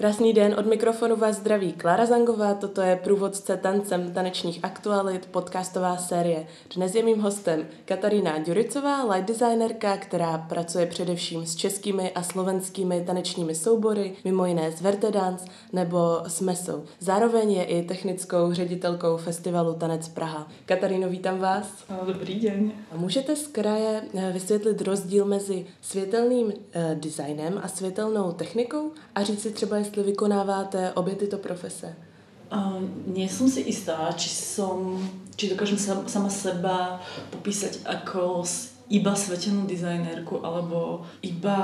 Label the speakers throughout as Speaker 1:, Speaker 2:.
Speaker 1: Krásný den, od mikrofonu vás zdraví Klára Zangová, toto je průvodce tancem tanečních aktualit, podcastová série. Dnes je mým hostem Katarína Ďuricová, light designerka, která pracuje především s českými a slovenskými tanečními soubory, mimo jiné s Verte Dance nebo s Mesou. Zároveň je i technickou ředitelkou festivalu Tanec Praha. Kataríno, vítám vás.
Speaker 2: Dobrý den.
Speaker 1: Můžete z kraje eh, vysvětlit rozdíl mezi světelným eh, designem a světelnou technikou a říct si třeba, jestli vykonáváte obě tyto profese?
Speaker 2: Uh, nie som si istá, či som, či dokážem sa, sama seba popísať ako iba svetelnú dizajnérku alebo iba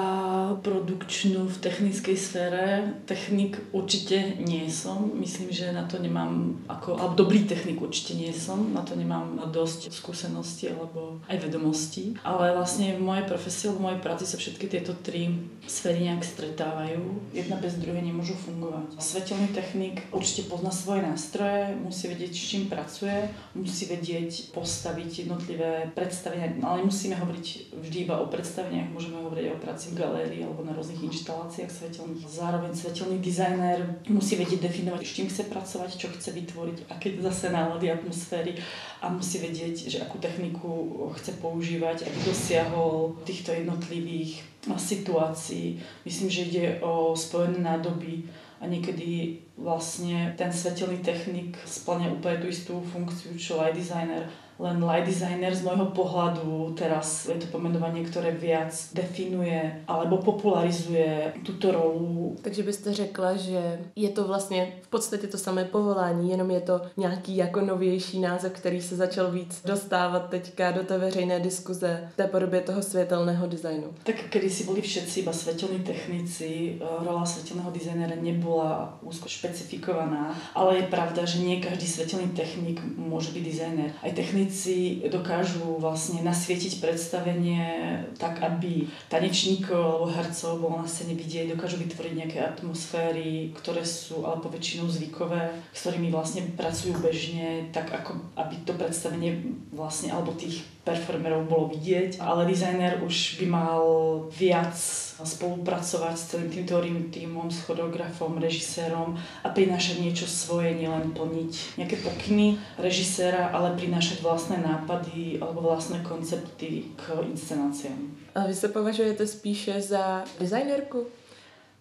Speaker 2: produkčnú v technickej sfére. Technik určite nie som. Myslím, že na to nemám ako, alebo dobrý technik určite nie som. Na to nemám dosť skúsenosti alebo aj vedomostí. Ale vlastne v mojej profesii, v mojej práci sa všetky tieto tri sféry nejak stretávajú. Jedna bez druhej nemôžu fungovať. Svetelný technik určite pozná svoje nástroje, musí vedieť, s čím pracuje, musí vedieť postaviť jednotlivé predstavenia, ale musíme hovoriť vždy iba o predstaveniach, môžeme hovoriť o práci v galérii alebo na rôznych inštaláciách svetelných. Zároveň svetelný dizajner musí vedieť definovať, s čím chce pracovať, čo chce vytvoriť, aké zase nálady, atmosféry a musí vedieť, že akú techniku chce používať, aby dosiahol týchto jednotlivých situácií. Myslím, že ide o spojené nádoby a niekedy vlastne ten svetelný technik splňa úplne tú istú funkciu, čo light designer len light designer z môjho pohľadu teraz je to pomenovanie, ktoré viac definuje alebo popularizuje túto rolu.
Speaker 1: Takže byste řekla, že je to vlastně v podstatě to samé povolání, jenom je to nějaký jako novější název, který se začal víc dostávat teďka do té veřejné diskuze v té podobě toho světelného designu.
Speaker 2: Tak kedy si boli všetci iba svetelní technici, rola svetelného dizajnera nebola úzko špecifikovaná, ale je pravda, že nie každý svetelný technik môže byť dizajner. Aj technik tanečníci dokážu vlastne nasvietiť predstavenie tak, aby tanečníkov alebo hercov bolo na scéne vidieť, dokážu vytvoriť nejaké atmosféry, ktoré sú ale po väčšinou zvykové, s ktorými vlastne pracujú bežne, tak ako aby to predstavenie vlastne alebo tých performerov bolo vidieť, ale dizajner už by mal viac spolupracovať s celým tým teórnym tímom, s choreografom, režisérom a prinášať niečo svoje, nielen plniť nejaké pokyny režiséra, ale prinášať vlastné nápady alebo vlastné koncepty k inscenáciám.
Speaker 1: A vy sa považujete spíše za dizajnerku?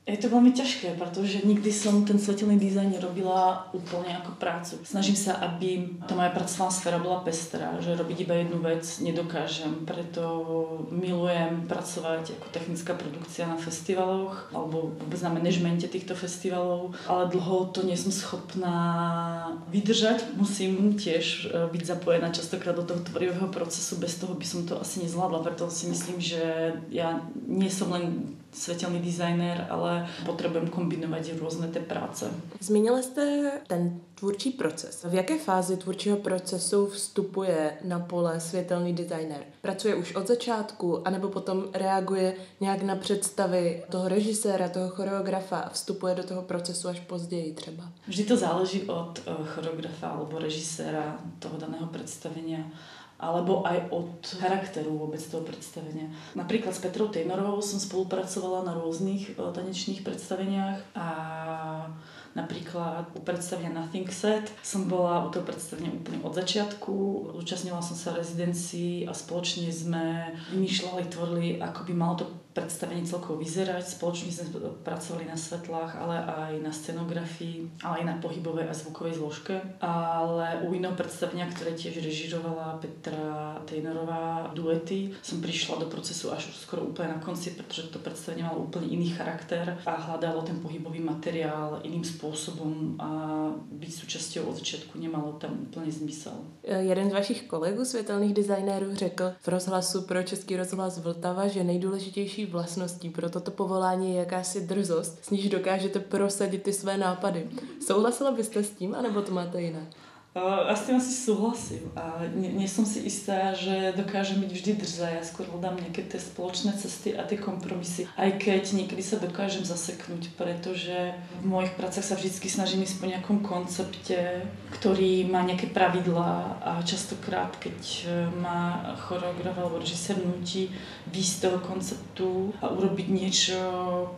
Speaker 2: Je to veľmi ťažké, pretože nikdy som ten svetelný dizajn robila úplne ako prácu. Snažím sa, aby tá moja pracovná sféra bola pestrá, že robiť iba jednu vec nedokážem, preto milujem pracovať ako technická produkcia na festivaloch alebo vôbec na manažmente týchto festivalov, ale dlho to nie som schopná vydržať. Musím tiež e, byť zapojená častokrát do toho tvorivého procesu, bez toho by som to asi nezvládla, preto si myslím, že ja nie som len svetelný dizajner, ale potrebujem kombinovať rôzne tie práce.
Speaker 1: Zmínili jste ten tvůrčí proces. V jaké fázi tvůrčího procesu vstupuje na pole světelný designer? Pracuje už od začátku, anebo potom reaguje nějak na představy toho režiséra, toho choreografa a vstupuje do toho procesu až později třeba?
Speaker 2: Vždy to záleží od eh, choreografa alebo režiséra toho daného predstavenia alebo aj od charakteru vôbec toho predstavenia. Napríklad s Petrou Tejnorovou som spolupracovala na rôznych e, tanečných predstaveniach a Napríklad u predstavenia Nothing Set som bola u toho predstavenia úplne od začiatku. Zúčastnila som sa rezidencii a spoločne sme vymýšľali, tvorili, ako by malo to predstavenie celkovo vyzerať. Spoločne sme pracovali na svetlách, ale aj na scenografii, ale aj na pohybovej a zvukovej zložke. Ale u iného predstavenia, ktoré tiež režirovala Petra Tejnorová, duety, som prišla do procesu až skoro úplne na konci, pretože to predstavenie malo úplne iný charakter a hľadalo ten pohybový materiál iným spôsobom a byť súčasťou od začiatku nemalo tam úplne zmysel.
Speaker 1: Jeden z vašich kolegů světelných designérů řekl v rozhlasu pro Český rozhlas Vltava, že nejdůležitější vlastností pro toto povolání je jakási drzost, s níž dokážete prosadit ty své nápady. Souhlasila byste s tím, anebo to máte jiné?
Speaker 2: Uh, s tým asi súhlasím a nie, nie som si istá, že dokážem byť vždy drzá. Ja skôr hľadám nejaké tie spoločné cesty a tie kompromisy. Aj keď niekedy sa dokážem zaseknúť, pretože v mojich prácach sa vždy snažím ísť po nejakom koncepte, ktorý má nejaké pravidlá a častokrát, keď e, má choreograf alebo režisér nutí výsť z toho konceptu a urobiť niečo,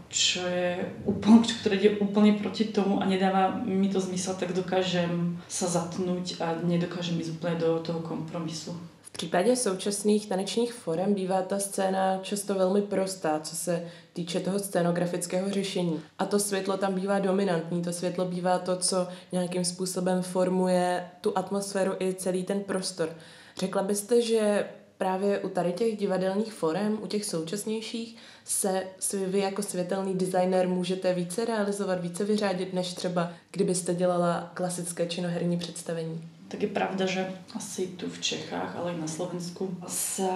Speaker 2: čo je úplne, ktoré ide úplne proti tomu a nedáva mi to zmysel, tak dokážem sa zatnúť zvládnuť a nedokážem ísť úplne do toho kompromisu.
Speaker 1: V případě současných tanečních forem bývá ta scéna často velmi prostá, co se týče toho scénografického řešení. A to světlo tam bývá dominantní, to světlo bývá to, co nějakým způsobem formuje tu atmosféru i celý ten prostor. Řekla byste, že právě u tady těch divadelních forem, u těch současnějších, se vy jako světelný designer můžete více realizovat, více vyřádit, než třeba kdybyste dělala klasické činoherní představení?
Speaker 2: Tak je pravda, že asi tu v Čechách, ale aj na Slovensku sa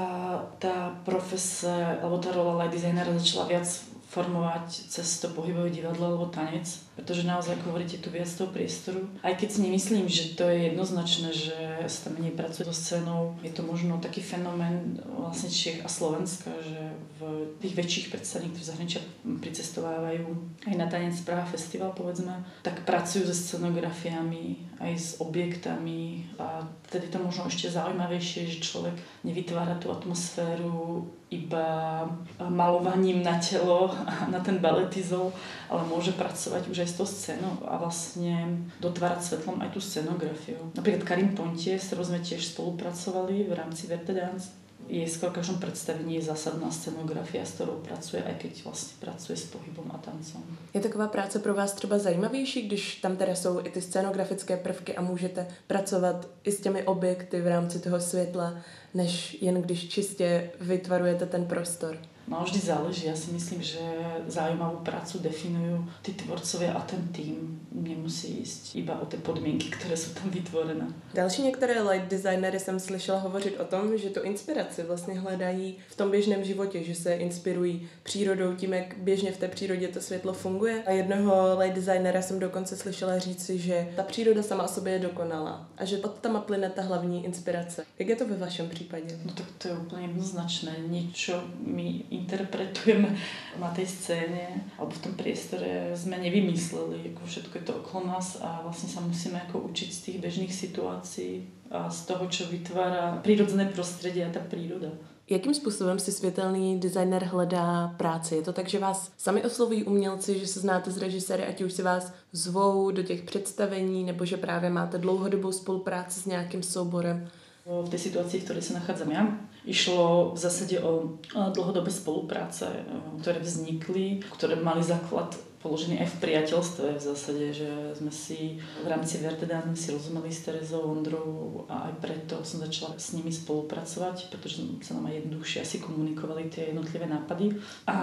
Speaker 2: tá profese, alebo tá rola light designera začala viac formovať cez to pohybové divadlo alebo tanec, pretože naozaj, ako hovoríte, tu viac toho priestoru. Aj keď si nemyslím, že to je jednoznačné, že sa tam menej pracuje so scénou, je to možno taký fenomén vlastne Čech a Slovenska, že v tých väčších predstavení, ktorí zahraničia pricestovávajú aj na tanec Praha Festival, povedzme, tak pracujú so scenografiami, aj s objektami a vtedy to možno ešte zaujímavejšie, že človek nevytvára tú atmosféru iba malovaním na telo a na ten baletizol, ale môže pracovať už aj s tou scénou a vlastne dotvárať svetlom aj tú scenografiu. Napríklad Karim Pontie, s ktorou sme tiež spolupracovali v rámci Verte Dance, je skoro každom predstavení je zásadná scenografia, s ktorou pracuje, aj keď vlastně pracuje s pohybom a tancom.
Speaker 1: Je taková práce pro vás třeba zajímavější, když tam teda jsou i ty scenografické prvky a můžete pracovat i s těmi objekty v rámci toho světla, než jen když čistě vytvarujete ten prostor?
Speaker 2: No vždy záleží. Ja si myslím, že zaujímavú prácu definujú tí tvorcovia a ten tým. Nemusí ísť iba o tie podmienky, ktoré sú tam vytvorené.
Speaker 1: Další některé light designery jsem slyšela hovořit o tom, že tu inspiraci vlastně hledají v tom běžném životě, že se inspirují přírodou, tím, jak běžně v té přírodě to světlo funguje. A jednoho light designera jsem dokonce slyšela říci, že ta příroda sama o sobě je dokonalá a že od tam plyne ta hlavní inspirace. Jak je to ve vašem případě?
Speaker 2: No tak to je úplně jednoznačné. Niečo mi interpretujeme na tej scéne alebo v tom priestore sme nevymysleli. Ako všetko je to okolo nás a vlastne sa musíme ako učiť z tých bežných situácií a z toho, čo vytvára prírodzené prostredie a tá príroda.
Speaker 1: Jakým způsobem si světelný designer hledá práci? Je to tak, že vás sami oslovují umělci, že se znáte s režiséry, ať už si vás zvou do těch představení, nebo že právě máte dlouhodobou spolupráci s nějakým souborem?
Speaker 2: V tej situácii, v ktorej sa nachádzam ja, išlo v zásade o dlhodobé spolupráce, e, ktoré vznikli, ktoré mali základ položený aj v priateľstve v zásade, že sme si v rámci Vertedan si rozumeli s Terezou Ondrou a aj preto som začala s nimi spolupracovať, pretože sa nám aj jednoduchšie asi komunikovali tie jednotlivé nápady. A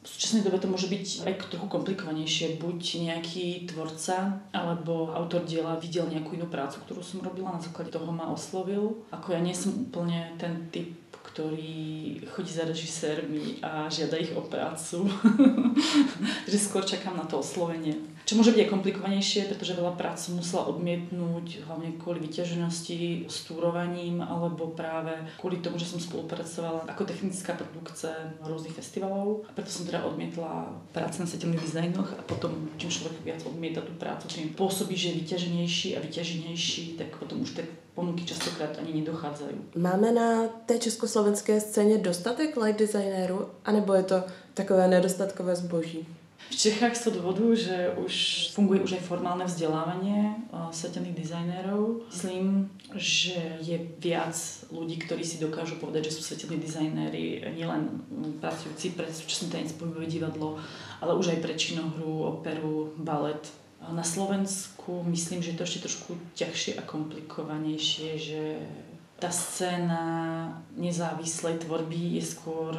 Speaker 2: v súčasnej dobe to môže byť aj trochu komplikovanejšie. Buď nejaký tvorca alebo autor diela videl nejakú inú prácu, ktorú som robila, na základe toho ma oslovil. Ako ja nie som úplne ten typ ktorý chodí za režisérmi a žiada ich o prácu. že skôr čakám na to oslovenie. Čo môže byť aj komplikovanejšie, pretože veľa práce musela odmietnúť, hlavne kvôli vyťaženosti s túrovaním, alebo práve kvôli tomu, že som spolupracovala ako technická produkcia rôznych festivalov. A preto som teda odmietla práce na svetelných dizajnoch a potom, čím človek viac odmieta tú prácu, tým pôsobí, že je vyťaženejší a vyťaženejší, tak potom už tak ponuky častokrát ani nedochádzajú.
Speaker 1: Máme na té československé scéně dostatek light designérů, anebo je to takové nedostatkové zboží?
Speaker 2: V Čechách z toho dôvodu, že už funguje už aj formálne vzdelávanie svetelných dizajnérov. Myslím, že je viac ľudí, ktorí si dokážu povedať, že sú svetelní dizajnéri nielen pracujúci pre súčasný tanec, divadlo, ale už aj pre činohru, operu, balet. Na Slovensku myslím, že je to ešte trošku ťažšie a komplikovanejšie, že tá scéna nezávislej tvorby je skôr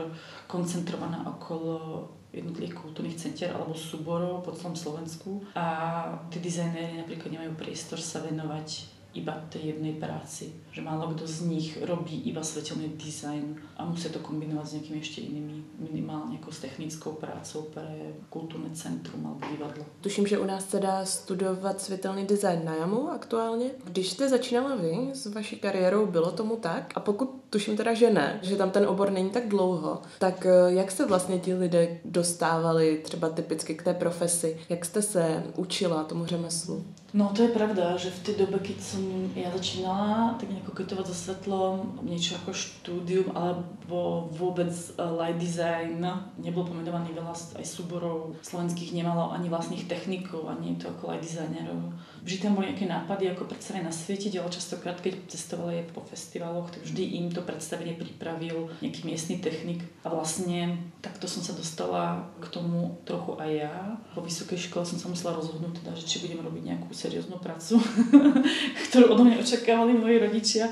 Speaker 2: koncentrovaná okolo jednotlivých kultúrnych centier alebo súborov po celom Slovensku. A tí dizajnéri napríklad nemajú priestor sa venovať iba tej jednej práci. Že málo kto z nich robí iba svetelný dizajn a musia to kombinovať s nejakými ešte inými, minimálne ako s technickou prácou pre kultúrne centrum alebo divadlo.
Speaker 1: Tuším, že u nás se dá studovat světelný design na JAMu aktuálně. Když jste začínala vy s vaší kariérou, bylo tomu tak? A pokud tuším teda, že ne, že tam ten obor není tak dlouho, tak eh, jak se vlastně ti lidé dostávali třeba typicky k té profesi? Jak jste se učila tomu řemeslu?
Speaker 2: No to je pravda, že v tej dobe, keď som ja začínala tak nejako kotovať so svetlom, niečo ako štúdium alebo vôbec eh, light design, nebol pomenovaný veľa aj súborov slovenských, nemalo ani vlastných technikov, ani to ako light designerov. Vždy tam boli nejaké nápady, ako predstavenie nasvietiť, ale častokrát, keď cestovali aj po festivaloch, tak vždy im to predstavenie pripravil nejaký miestny technik. A vlastne takto som sa dostala k tomu trochu aj ja. Po vysokej škole som sa musela rozhodnúť, teda, že či budem robiť nejakú serióznu prácu, ktorú odo mňa očakávali moji rodičia,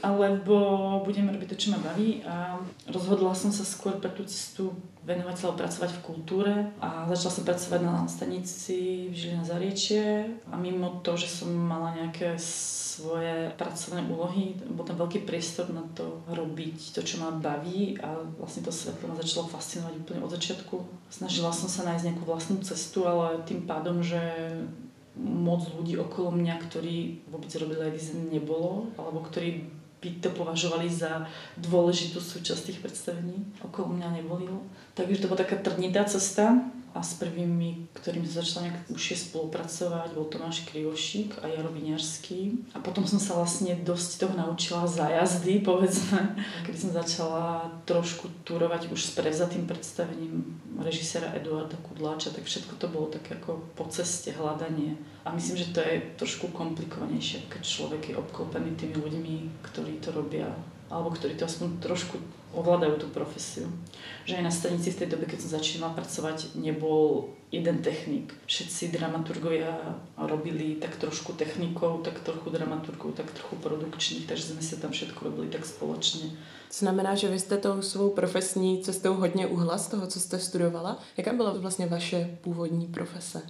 Speaker 2: alebo budem robiť to, čo ma baví. A rozhodla som sa skôr pre tú cestu venovať sa pracovať v kultúre a začala som pracovať na stanici v Žiline Zariečie a mimo to, že som mala nejaké svoje pracovné úlohy, bol tam veľký priestor na to robiť to, čo ma baví a vlastne to svetlo ma začalo fascinovať úplne od začiatku. Snažila som sa nájsť nejakú vlastnú cestu, ale tým pádom, že moc ľudí okolo mňa, ktorí vôbec robili aj nebolo, alebo ktorí by to považovali za dôležitú súčasť tých predstavení. Okolo mňa neboli. Takže to bola taká trnitá cesta a s prvými, ktorým som začala nejak užšie spolupracovať, bol Tomáš Krivošík a Jaro Viňarský. A potom som sa vlastne dosť toho naučila za jazdy, povedzme, kedy som začala trošku turovať už s prevzatým predstavením režiséra Eduarda Kudláča, tak všetko to bolo tak ako po ceste hľadanie a myslím, že to je trošku komplikovanejšie, keď človek je obklopený tými ľuďmi, ktorí to robia, alebo ktorí to aspoň trošku ovládajú tú profesiu. Že aj na stanici v tej dobe, keď som začínala pracovať, nebol jeden technik. Všetci dramaturgovia robili tak trošku technikou, tak trochu dramaturgov, tak trochu produkčných, takže sme si tam všetko robili tak spoločne.
Speaker 1: Znamená, že vy jste tou svou profesní cestou hodně uhla z toho, co jste studovala. Jaká byla vlastně vaše původní profese?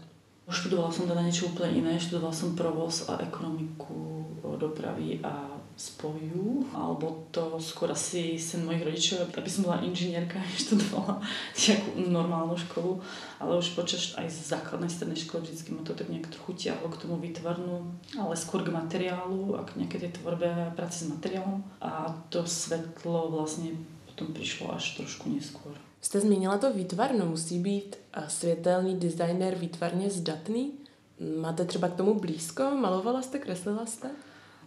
Speaker 2: Študovala som teda niečo úplne iné, študovala som provoz a ekonomiku dopravy a spoju, alebo to skôr asi sen mojich rodičov, aby som bola inžinierka, študovala nejakú normálnu školu, ale už počas aj základnej strednej školy vždycky ma to tak nejak trochu ťahlo k tomu výtvarnu, ale skôr k materiálu a k nejakej tej tvorbe a práci s materiálom a to svetlo vlastne potom prišlo až trošku neskôr.
Speaker 1: Jste zmínila to výtvarno, musí být světelný designer výtvarně zdatný? Máte třeba k tomu blízko? Malovala jste, kreslila jste?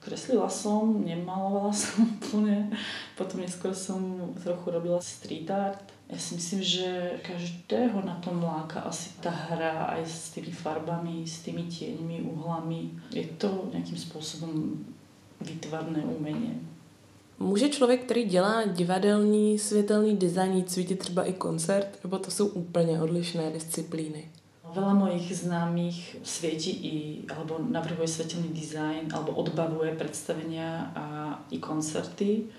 Speaker 2: Kreslila som, nemalovala som úplne. Potom neskôr som trochu robila street art. Ja si myslím, že každého na tom láka asi tá hra aj s tými farbami, s tými tieňmi, uhlami. Je to nejakým spôsobom výtvarné umenie.
Speaker 1: Může člověk, který dělá divadelní světelný design, svítit třeba i koncert, nebo to jsou úplně odlišné disciplíny?
Speaker 2: Veľa mojich známych svieti i, alebo navrhuje svetelný dizajn, alebo odbavuje predstavenia a i koncerty.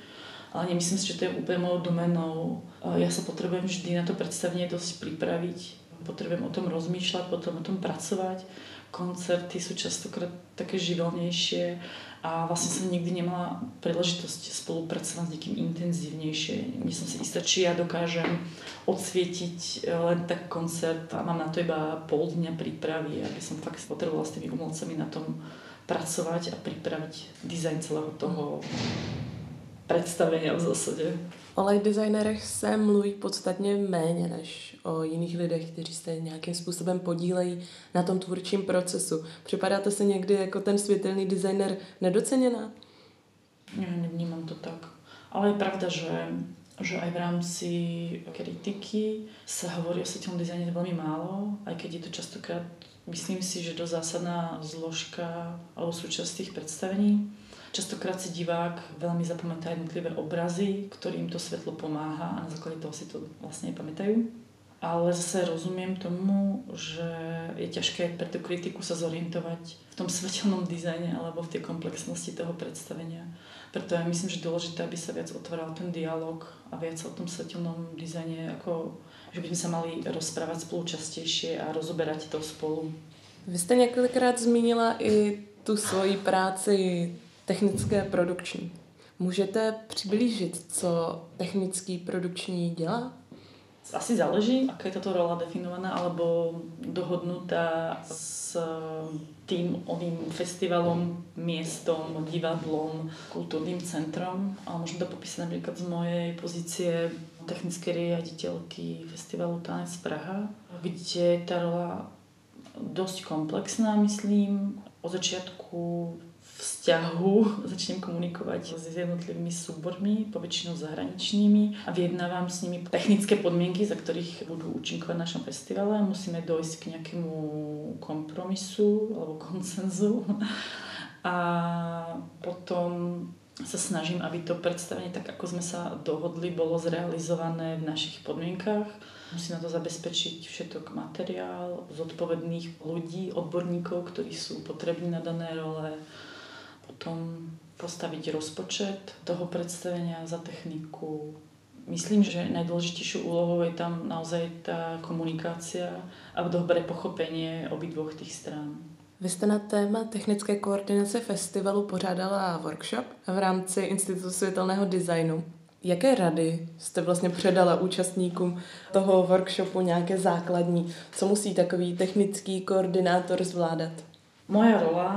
Speaker 2: Ale nemyslím si, že to je úplne mojou domenou. Ja sa potrebujem vždy na to predstavenie dosť pripraviť. Potrebujem o tom rozmýšľať, potom o tom pracovať. Koncerty sú častokrát také živelnejšie a vlastne som nikdy nemala príležitosť spolupracovať s niekým intenzívnejšie. Nie som si istá, či ja dokážem odsvietiť len tak koncert a mám na to iba pol dňa prípravy, aby som fakt potrebovala s tými umelcami na tom pracovať a pripraviť dizajn celého toho představení v zásade.
Speaker 1: O light designerech se mluví podstatně méně než o jiných lidech, kteří se nějakým způsobem podílejí na tom tvůrčím procesu. Připadáte se někdy jako ten světelný designer nedoceněná?
Speaker 2: Ne, nevnímám to tak. Ale je pravda, že že aj v rámci kritiky sa hovorí o svetelnom dizajne veľmi málo, aj keď je to častokrát, myslím si, že dosť zásadná zložka alebo súčasť tých predstavení. Častokrát si divák veľmi zapamätá jednotlivé obrazy, ktorým to svetlo pomáha a na základe toho si to vlastne pamätajú. Ale zase rozumiem tomu, že je ťažké pre tú kritiku sa zorientovať v tom svetelnom dizajne alebo v tej komplexnosti toho predstavenia. Preto ja myslím, že dôležité, aby sa viac otváral ten dialog a viac o tom svetelnom dizajne, ako že by sme sa mali rozprávať spolu častejšie a rozoberať to spolu.
Speaker 1: Vy jste několikrát zmínila i tu svoji práci technické produkční. Můžete přiblížit, co technický produkční dělá?
Speaker 2: Asi záleží, aká je táto rola definovaná alebo dohodnutá s tým oným festivalom, miestom, divadlom, kultúrnym centrom. A môžem to popísať napríklad z mojej pozície technickej riaditeľky festivalu Tanec Praha, kde tá rola dosť komplexná, myslím. Od začiatku vzťahu začnem komunikovať s jednotlivými súbormi, poväčšinou zahraničnými a vyjednávam s nimi technické podmienky, za ktorých budú účinkovať v našom festivale. Musíme dojsť k nejakému kompromisu alebo konsenzu a potom sa snažím, aby to predstavenie, tak ako sme sa dohodli, bolo zrealizované v našich podmienkach. Musí na to zabezpečiť všetok materiál, zodpovedných ľudí, odborníkov, ktorí sú potrební na dané role, potom postaviť rozpočet toho predstavenia za techniku. Myslím, že najdôležitejšou úlohou je tam naozaj tá komunikácia a dobré pochopenie obidvoch tých strán.
Speaker 1: Vy jste na téma technické koordinace festivalu pořádala workshop v rámci Institutu světelného designu. Jaké rady jste vlastně předala účastníkům toho workshopu, nějaké základní? Co musí takový technický koordinátor zvládat?
Speaker 2: Moja rola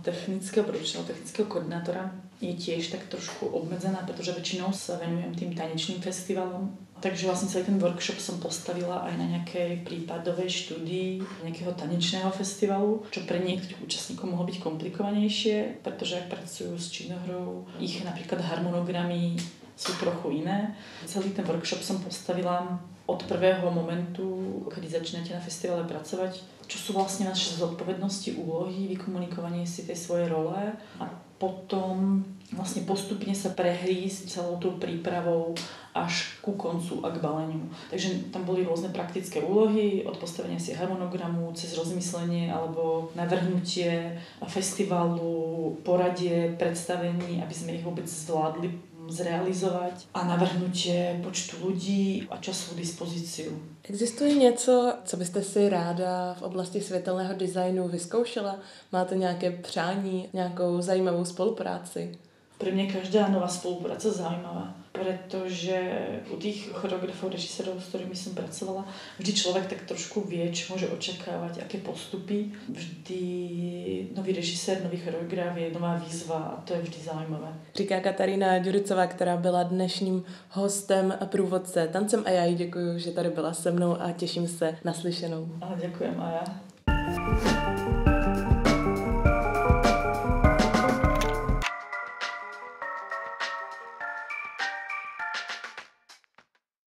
Speaker 2: technického produčného, technického koordinátora je tiež tak trošku obmedzená, pretože väčšinou sa venujem tým tanečným festivalom. Takže vlastne celý ten workshop som postavila aj na nejakej prípadovej štúdii nejakého tanečného festivalu, čo pre niektorých účastníkov mohlo byť komplikovanejšie, pretože ak pracujú s činohrou, ich napríklad harmonogramy sú trochu iné. Celý ten workshop som postavila od prvého momentu, kedy začínate na festivale pracovať, čo sú vlastne naše zodpovednosti, úlohy, vykomunikovanie si tej svojej role a potom vlastne postupne sa prehrísť celou tou prípravou až ku koncu a k baleniu. Takže tam boli rôzne praktické úlohy, od postavenia si harmonogramu, cez rozmyslenie alebo navrhnutie festivalu, poradie, predstavení, aby sme ich vôbec zvládli zrealizovať a navrhnutie počtu ľudí a časovú dispozíciu.
Speaker 1: Existuje něco, co byste si ráda v oblasti světelného designu vyzkoušela? Máte nějaké přání, nějakou zajímavou spolupráci?
Speaker 2: Pre mňa každá nová spolupráca zaujímavá pretože u tých choreografov, režisérov, s ktorými som pracovala, vždy človek tak trošku vie, čo môže očakávať, aké postupy. Vždy nový režisér, nový choreograf je nová výzva a to je vždy zaujímavé.
Speaker 1: Říká Katarína Ďuricová, která byla dnešním hostem a průvodce tancem a já jí děkuji, že tady byla se mnou a těším se na slyšenou.
Speaker 2: A ďakujem a ja.